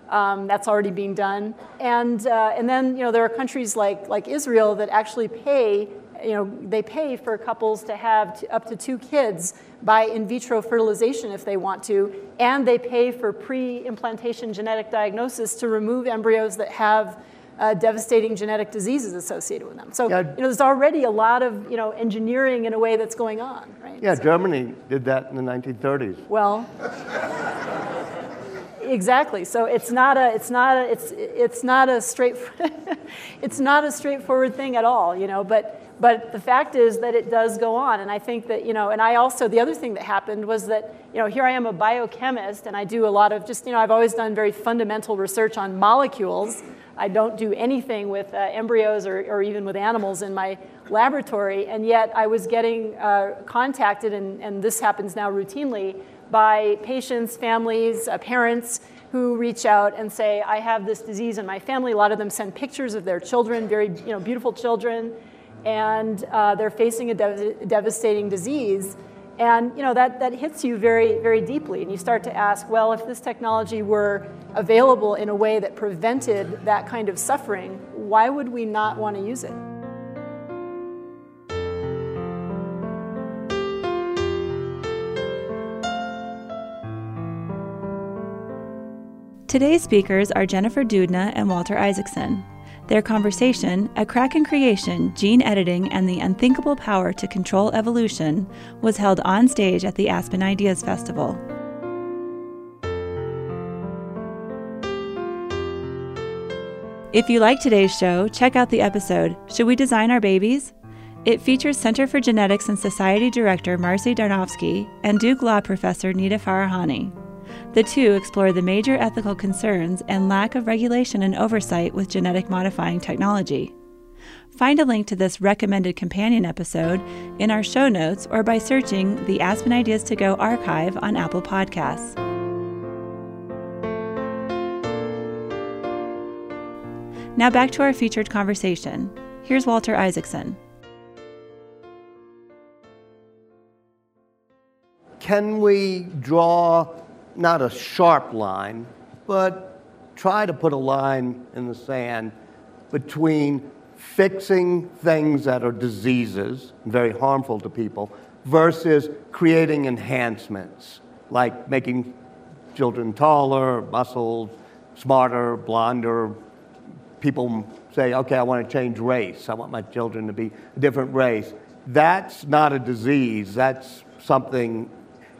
Um, that's already being done. And, uh, and then, you know, there are countries like, like Israel that actually pay you know, they pay for couples to have up to two kids by in vitro fertilization if they want to, and they pay for pre-implantation genetic diagnosis to remove embryos that have uh, devastating genetic diseases associated with them. So yeah. you know, there's already a lot of you know engineering in a way that's going on, right? Yeah, so, Germany did that in the 1930s. Well. Exactly. So it's not a it's not a it's it's not a straight it's not a straightforward thing at all, you know. But but the fact is that it does go on. And I think that, you know, and I also, the other thing that happened was that, you know, here I am a biochemist and I do a lot of just, you know, I've always done very fundamental research on molecules. I don't do anything with uh, embryos or, or even with animals in my laboratory. And yet I was getting uh, contacted, and, and this happens now routinely, by patients, families, uh, parents who reach out and say, I have this disease in my family. A lot of them send pictures of their children, very you know, beautiful children and uh, they're facing a dev- devastating disease. And you know that, that hits you very, very deeply. And you start to ask, well, if this technology were available in a way that prevented that kind of suffering, why would we not want to use it? Today's speakers are Jennifer Doudna and Walter Isaacson. Their conversation, A Crack in Creation Gene Editing and the Unthinkable Power to Control Evolution, was held on stage at the Aspen Ideas Festival. If you like today's show, check out the episode Should We Design Our Babies? It features Center for Genetics and Society Director Marcy Darnovsky and Duke Law Professor Nita Farahany. The two explore the major ethical concerns and lack of regulation and oversight with genetic modifying technology. Find a link to this recommended companion episode in our show notes or by searching the Aspen Ideas to Go archive on Apple Podcasts. Now back to our featured conversation. Here's Walter Isaacson. Can we draw not a sharp line, but try to put a line in the sand between fixing things that are diseases, very harmful to people, versus creating enhancements, like making children taller, muscles, smarter, blonder. People say, okay, I want to change race. I want my children to be a different race. That's not a disease. That's something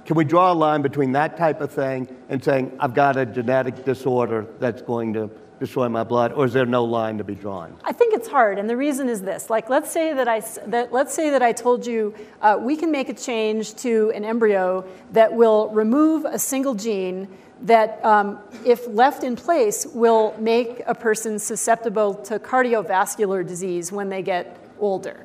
can we draw a line between that type of thing and saying, I've got a genetic disorder that's going to destroy my blood, or is there no line to be drawn? I think it's hard, and the reason is this: like, let's say that I that let's say that I told you uh, we can make a change to an embryo that will remove a single gene that, um, if left in place, will make a person susceptible to cardiovascular disease when they get older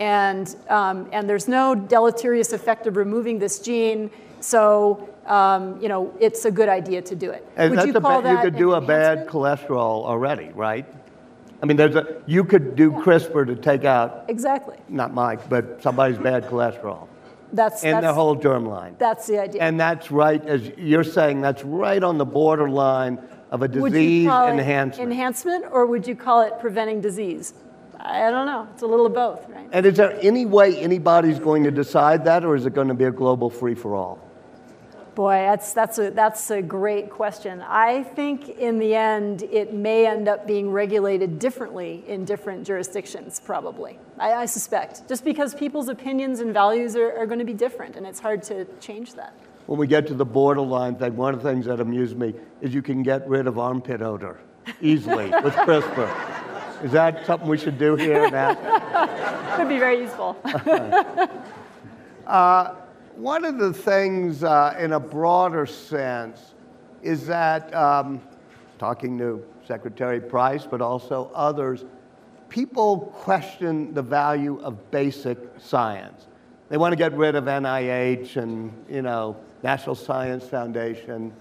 and, um, and there's no deleterious effect of removing this gene, so um, you know, it's a good idea to do it. And Would you call ba- that You could do a bad cholesterol already, right? I mean, there's a, you could do yeah. CRISPR to take out exactly not Mike, but somebody's bad cholesterol. That's in the whole germline. That's the idea. And that's right, as you're saying, that's right on the borderline of a disease enhancement. enhancement, or would you call it preventing disease? I don't know. It's a little of both, right? and is there any way anybody's going to decide that, or is it going to be a global free for all? Boy, that's, that's, a, that's a great question. I think in the end, it may end up being regulated differently in different jurisdictions, probably. I, I suspect. Just because people's opinions and values are, are going to be different, and it's hard to change that. When we get to the borderline thing, one of the things that amuse me is you can get rid of armpit odor easily with CRISPR. Is that something we should do here, Matt? Could be very useful. One of the things, uh, in a broader sense, is that um, talking to Secretary Price, but also others, people question the value of basic science. They want to get rid of NIH and you know National Science Foundation,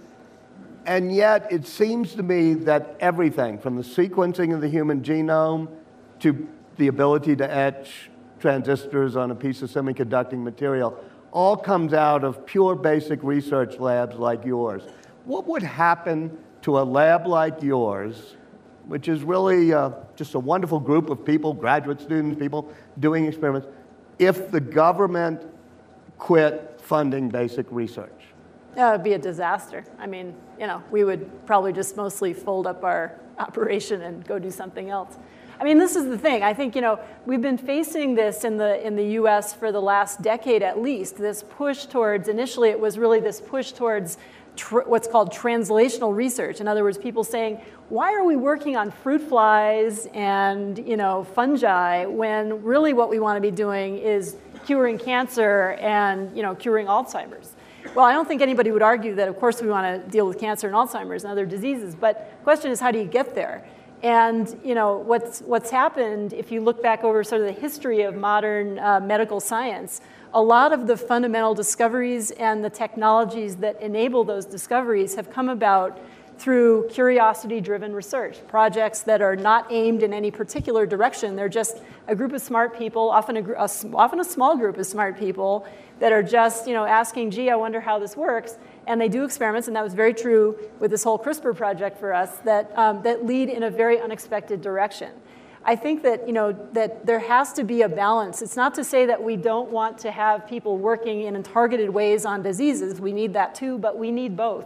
and yet it seems to me that everything, from the sequencing of the human genome to the ability to etch transistors on a piece of semiconducting material, all comes out of pure basic research labs like yours. What would happen to a lab like yours, which is really uh, just a wonderful group of people, graduate students, people doing experiments, if the government quit funding basic research? That would be a disaster. I mean, you know, we would probably just mostly fold up our operation and go do something else. I mean, this is the thing. I think, you know, we've been facing this in the, in the US for the last decade at least, this push towards, initially it was really this push towards what's called translational research. In other words, people saying, why are we working on fruit flies and, you know, fungi when really what we want to be doing is curing cancer and, you know, curing Alzheimer's? Well, I don't think anybody would argue that, of course, we want to deal with cancer and Alzheimer's and other diseases, but the question is, how do you get there? And you know what's what's happened if you look back over sort of the history of modern uh, medical science, a lot of the fundamental discoveries and the technologies that enable those discoveries have come about through curiosity-driven research projects that are not aimed in any particular direction. They're just a group of smart people, often a, a often a small group of smart people that are just you know asking, "Gee, I wonder how this works." and they do experiments, and that was very true with this whole CRISPR project for us, that, um, that lead in a very unexpected direction. I think that, you know, that there has to be a balance. It's not to say that we don't want to have people working in targeted ways on diseases. We need that too, but we need both.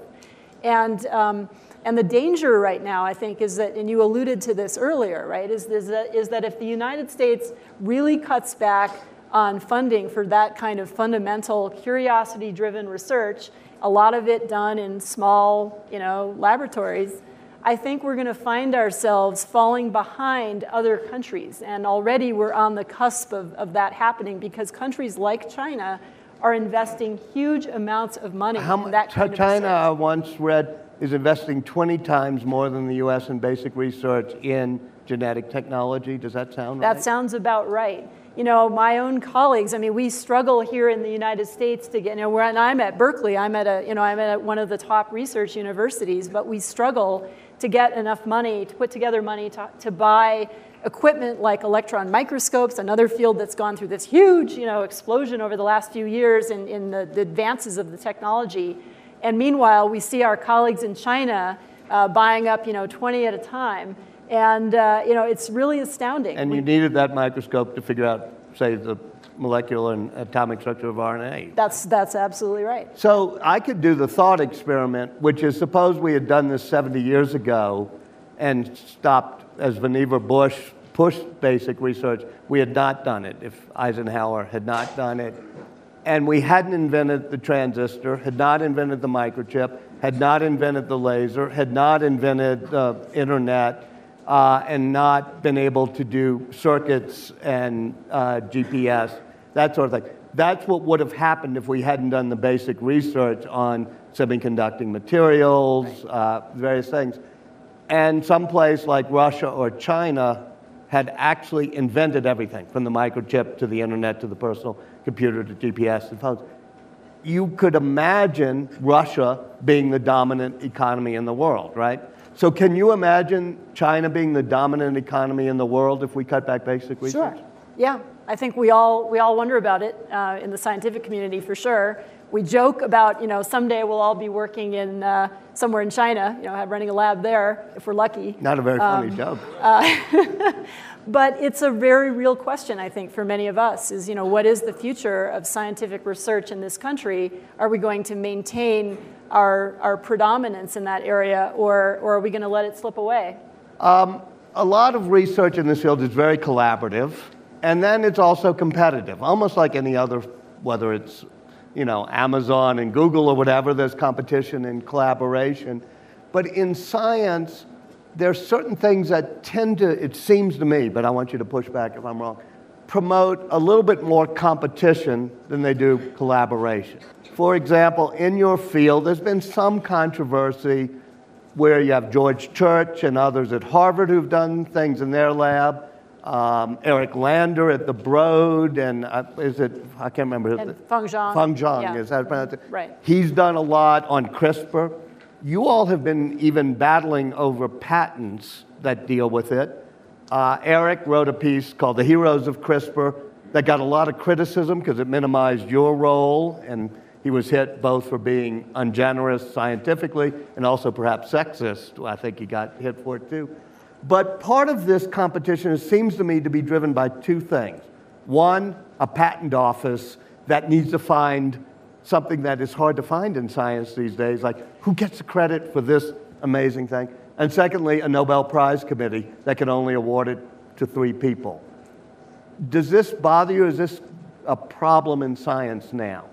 And, um, and the danger right now, I think, is that, and you alluded to this earlier, right, is, is, that, is that if the United States really cuts back on funding for that kind of fundamental curiosity driven research, a lot of it done in small, you know, laboratories, I think we're going to find ourselves falling behind other countries. And already we're on the cusp of, of that happening because countries like China are investing huge amounts of money How in that kind China, of I research. once read, is investing 20 times more than the U.S. in basic research in genetic technology. Does that sound right? That sounds about right. You know, my own colleagues, I mean, we struggle here in the United States to get, you know, where, and I'm at Berkeley, I'm at a, you know, I'm at one of the top research universities, but we struggle to get enough money, to put together money to, to buy equipment like electron microscopes, another field that's gone through this huge, you know, explosion over the last few years in, in the, the advances of the technology. And meanwhile, we see our colleagues in China uh, buying up, you know, 20 at a time. And uh, you know, it's really astounding. And you needed that microscope to figure out, say, the molecular and atomic structure of RNA. That's, that's absolutely right. So I could do the thought experiment, which is suppose we had done this 70 years ago and stopped, as Vannevar Bush pushed basic research, we had not done it if Eisenhower had not done it. And we hadn't invented the transistor, had not invented the microchip, had not invented the laser, had not invented the internet, uh, and not been able to do circuits and uh, GPS, that sort of thing. That's what would have happened if we hadn't done the basic research on semiconducting materials, uh, various things. And someplace like Russia or China had actually invented everything from the microchip to the internet to the personal computer to GPS and phones. You could imagine Russia being the dominant economy in the world, right? So, can you imagine China being the dominant economy in the world if we cut back basic research? Sure. Yeah, I think we all, we all wonder about it uh, in the scientific community for sure. We joke about, you know, someday we'll all be working in uh, somewhere in China, you know, have, running a lab there if we're lucky. Not a very funny um, joke. Uh, but it's a very real question, I think, for many of us is, you know, what is the future of scientific research in this country? Are we going to maintain our, our predominance in that area or, or are we going to let it slip away? Um, a lot of research in this field is very collaborative, and then it's also competitive, almost like any other, whether it's you know, Amazon and Google or whatever, there's competition and collaboration. But in science, there's certain things that tend to, it seems to me, but I want you to push back if I'm wrong, promote a little bit more competition than they do collaboration. For example, in your field, there's been some controversy where you have George Church and others at Harvard who've done things in their lab. Um, Eric Lander at the Broad, and uh, is it, I can't remember. And Feng Zhang. Feng Zhang, yeah. is that pronounced? Right. He's done a lot on CRISPR. You all have been even battling over patents that deal with it. Uh, Eric wrote a piece called The Heroes of CRISPR that got a lot of criticism because it minimized your role and he was hit both for being ungenerous scientifically and also perhaps sexist. I think he got hit for it too. But part of this competition seems to me to be driven by two things. One, a patent office that needs to find something that is hard to find in science these days, like who gets the credit for this amazing thing? And secondly, a Nobel Prize committee that can only award it to three people. Does this bother you? Is this a problem in science now?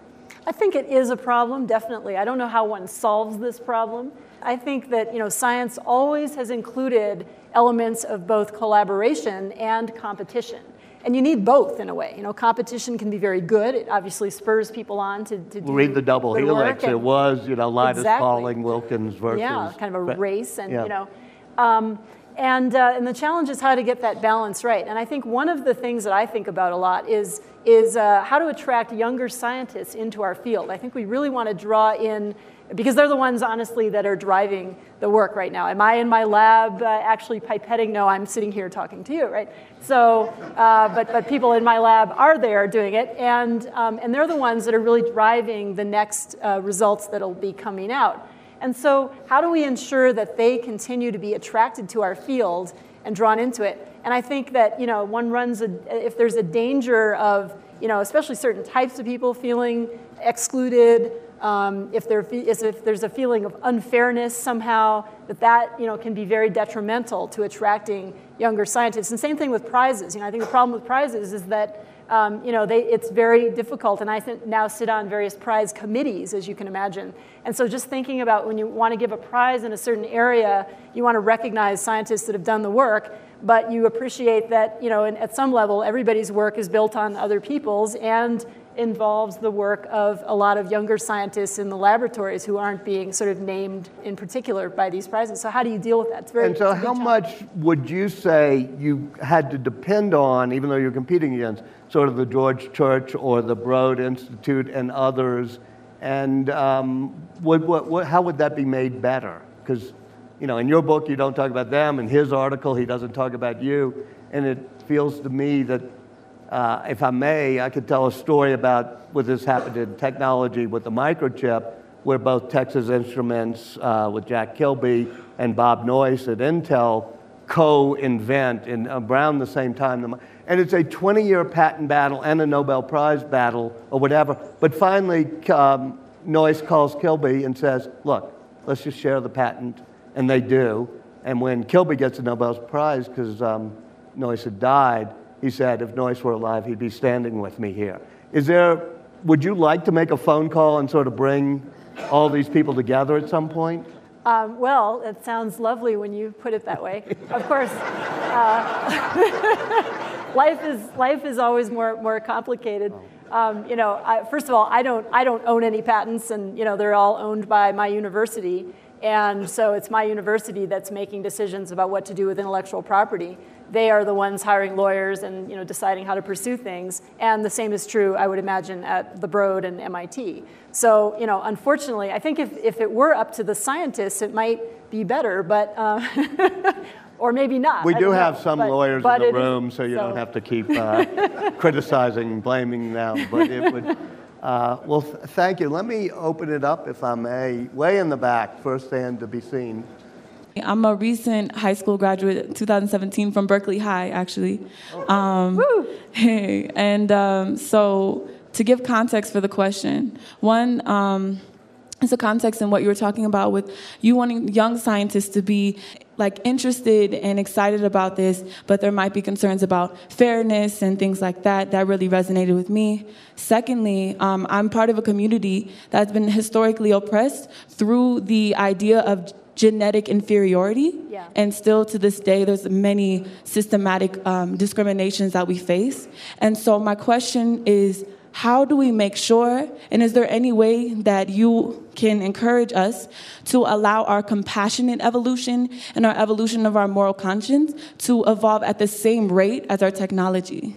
I think it is a problem, definitely. I don't know how one solves this problem. I think that you know, science always has included elements of both collaboration and competition. And you need both in a way. You know, competition can be very good. It obviously spurs people on to, to do Read the double helix. It was, you know, Linus exactly. Pauling, Wilkins versus. Yeah, kind of a race. And, yeah. you know, um, and, uh, and the challenge is how to get that balance right. And I think one of the things that I think about a lot is, is uh, how to attract younger scientists into our field. I think we really want to draw in, because they're the ones, honestly, that are driving the work right now. Am I in my lab uh, actually pipetting? No, I'm sitting here talking to you, right? So, uh, but, but people in my lab are there doing it, and, um, and they're the ones that are really driving the next uh, results that'll be coming out. And so, how do we ensure that they continue to be attracted to our field and drawn into it? And I think that you know, one runs a, if there's a danger of you know, especially certain types of people feeling excluded, um, if, there, if there's a feeling of unfairness somehow, that that you know, can be very detrimental to attracting younger scientists. And same thing with prizes. You know, I think the problem with prizes is that um, you know, they, it's very difficult. And I now sit on various prize committees, as you can imagine. And so just thinking about when you want to give a prize in a certain area, you want to recognize scientists that have done the work, but you appreciate that, you know, at some level, everybody's work is built on other people's and involves the work of a lot of younger scientists in the laboratories who aren't being sort of named in particular by these prizes. So how do you deal with that? It's very And so how challenge. much would you say you had to depend on, even though you're competing against sort of the George Church or the Broad Institute and others, and um, what, what, how would that be made better? Because you know, in your book, you don't talk about them. In his article, he doesn't talk about you. And it feels to me that uh, if I may, I could tell a story about what this happened in technology with the microchip, where both Texas Instruments uh, with Jack Kilby and Bob Noyce at Intel co-invent in around the same time. And it's a 20-year patent battle and a Nobel Prize battle or whatever. But finally, um, Noyce calls Kilby and says, look, let's just share the patent. And they do. And when Kilby gets the Nobel Prize, because um, Noyce had died, he said, if Noyce were alive, he'd be standing with me here. Is there, would you like to make a phone call and sort of bring all these people together at some point? Um, well, it sounds lovely when you put it that way. of course, uh, life is life is always more more complicated. Um, you know, I, first of all, I don't I don't own any patents, and you know they're all owned by my university, and so it's my university that's making decisions about what to do with intellectual property they are the ones hiring lawyers and you know, deciding how to pursue things. And the same is true, I would imagine, at the Broad and MIT. So, you know, unfortunately, I think if, if it were up to the scientists, it might be better. But, uh, or maybe not. We I do have know. some But- lawyers but in it the is- room, so you so- don't have to keep uh, criticizing and blaming them. But it would. Uh, well, th- thank you. Let me open it up, if I may. Way in the back, first hand to be seen. I'm a recent high school graduate, 2017 from Berkeley High, actually. Um, hey, and um, so to give context for the question, one. Um, it's a context in what you were talking about with you wanting young scientists to be like interested and excited about this, but there might be concerns about fairness and things like that. That really resonated with me. Secondly, um, I'm part of a community that's been historically oppressed through the idea of genetic inferiority. Yeah. And still to this day, there's many systematic um, discriminations that we face. And so my question is, how do we make sure, and is there any way that you can encourage us to allow our compassionate evolution and our evolution of our moral conscience to evolve at the same rate as our technology?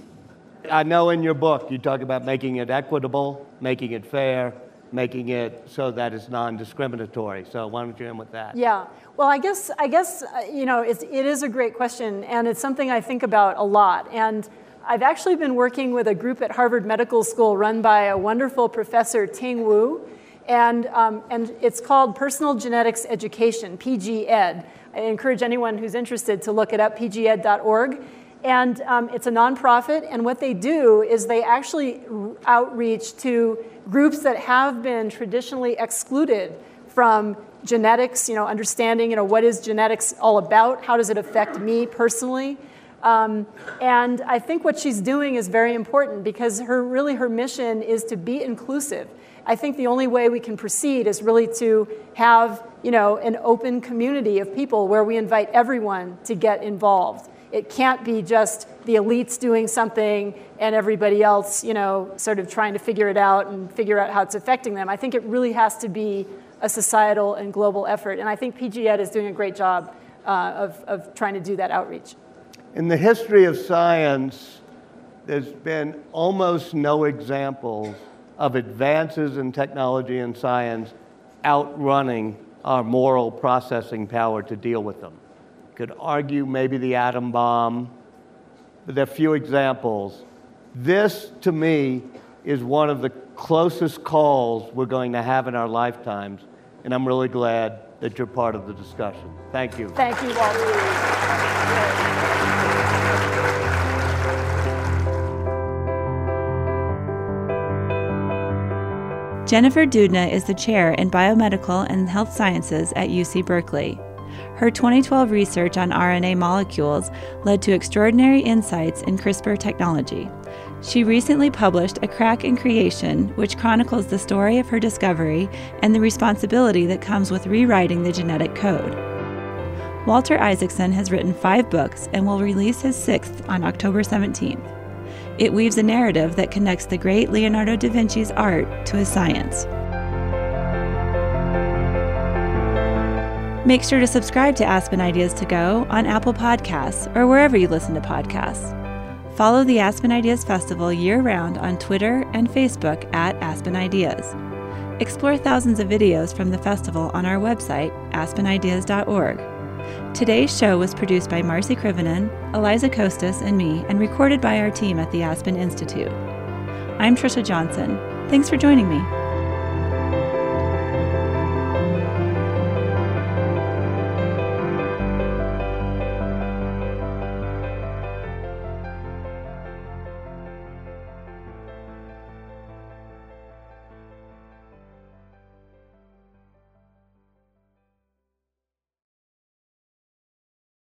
I know in your book you talk about making it equitable, making it fair, making it so that it's non-discriminatory. So why don't you end with that? Yeah. Well, I guess I guess uh, you know it's, it is a great question, and it's something I think about a lot. And I've actually been working with a group at Harvard Medical School run by a wonderful professor, Ting Wu, and um, and it's called Personal Genetics Education (PG Ed). I encourage anyone who's interested to look it up, pged.org. And um, it's a nonprofit, and what they do is they actually outreach to groups that have been traditionally excluded from genetics, you know, understanding, you know, what is genetics all about? How does it affect me personally? Um, and I think what she's doing is very important because her really her mission is to be inclusive. I think the only way we can proceed is really to have, you know, an open community of people where we invite everyone to get involved. It can't be just the elites doing something and everybody else, you know, sort of trying to figure it out and figure out how it's affecting them. I think it really has to be a societal and global effort. And I think PG Ed is doing a great job uh, of, of trying to do that outreach. In the history of science, there's been almost no examples of advances in technology and science outrunning our moral processing power to deal with them. You Could argue maybe the atom bomb, but there are few examples. This, to me, is one of the closest calls we're going to have in our lifetimes, and I'm really glad that you're part of the discussion. Thank you. Thank you, Walter. Jennifer Doudna is the chair in biomedical and health sciences at UC Berkeley. Her 2012 research on RNA molecules led to extraordinary insights in CRISPR technology. She recently published A Crack in Creation, which chronicles the story of her discovery and the responsibility that comes with rewriting the genetic code. Walter Isaacson has written five books and will release his sixth on October 17th. It weaves a narrative that connects the great Leonardo da Vinci's art to his science. Make sure to subscribe to Aspen Ideas to Go on Apple Podcasts or wherever you listen to podcasts. Follow the Aspen Ideas Festival year round on Twitter and Facebook at Aspen Ideas. Explore thousands of videos from the festival on our website, aspenideas.org. Today's show was produced by Marcy Krivenin, Eliza Costas, and me, and recorded by our team at the Aspen Institute. I'm Trisha Johnson. Thanks for joining me.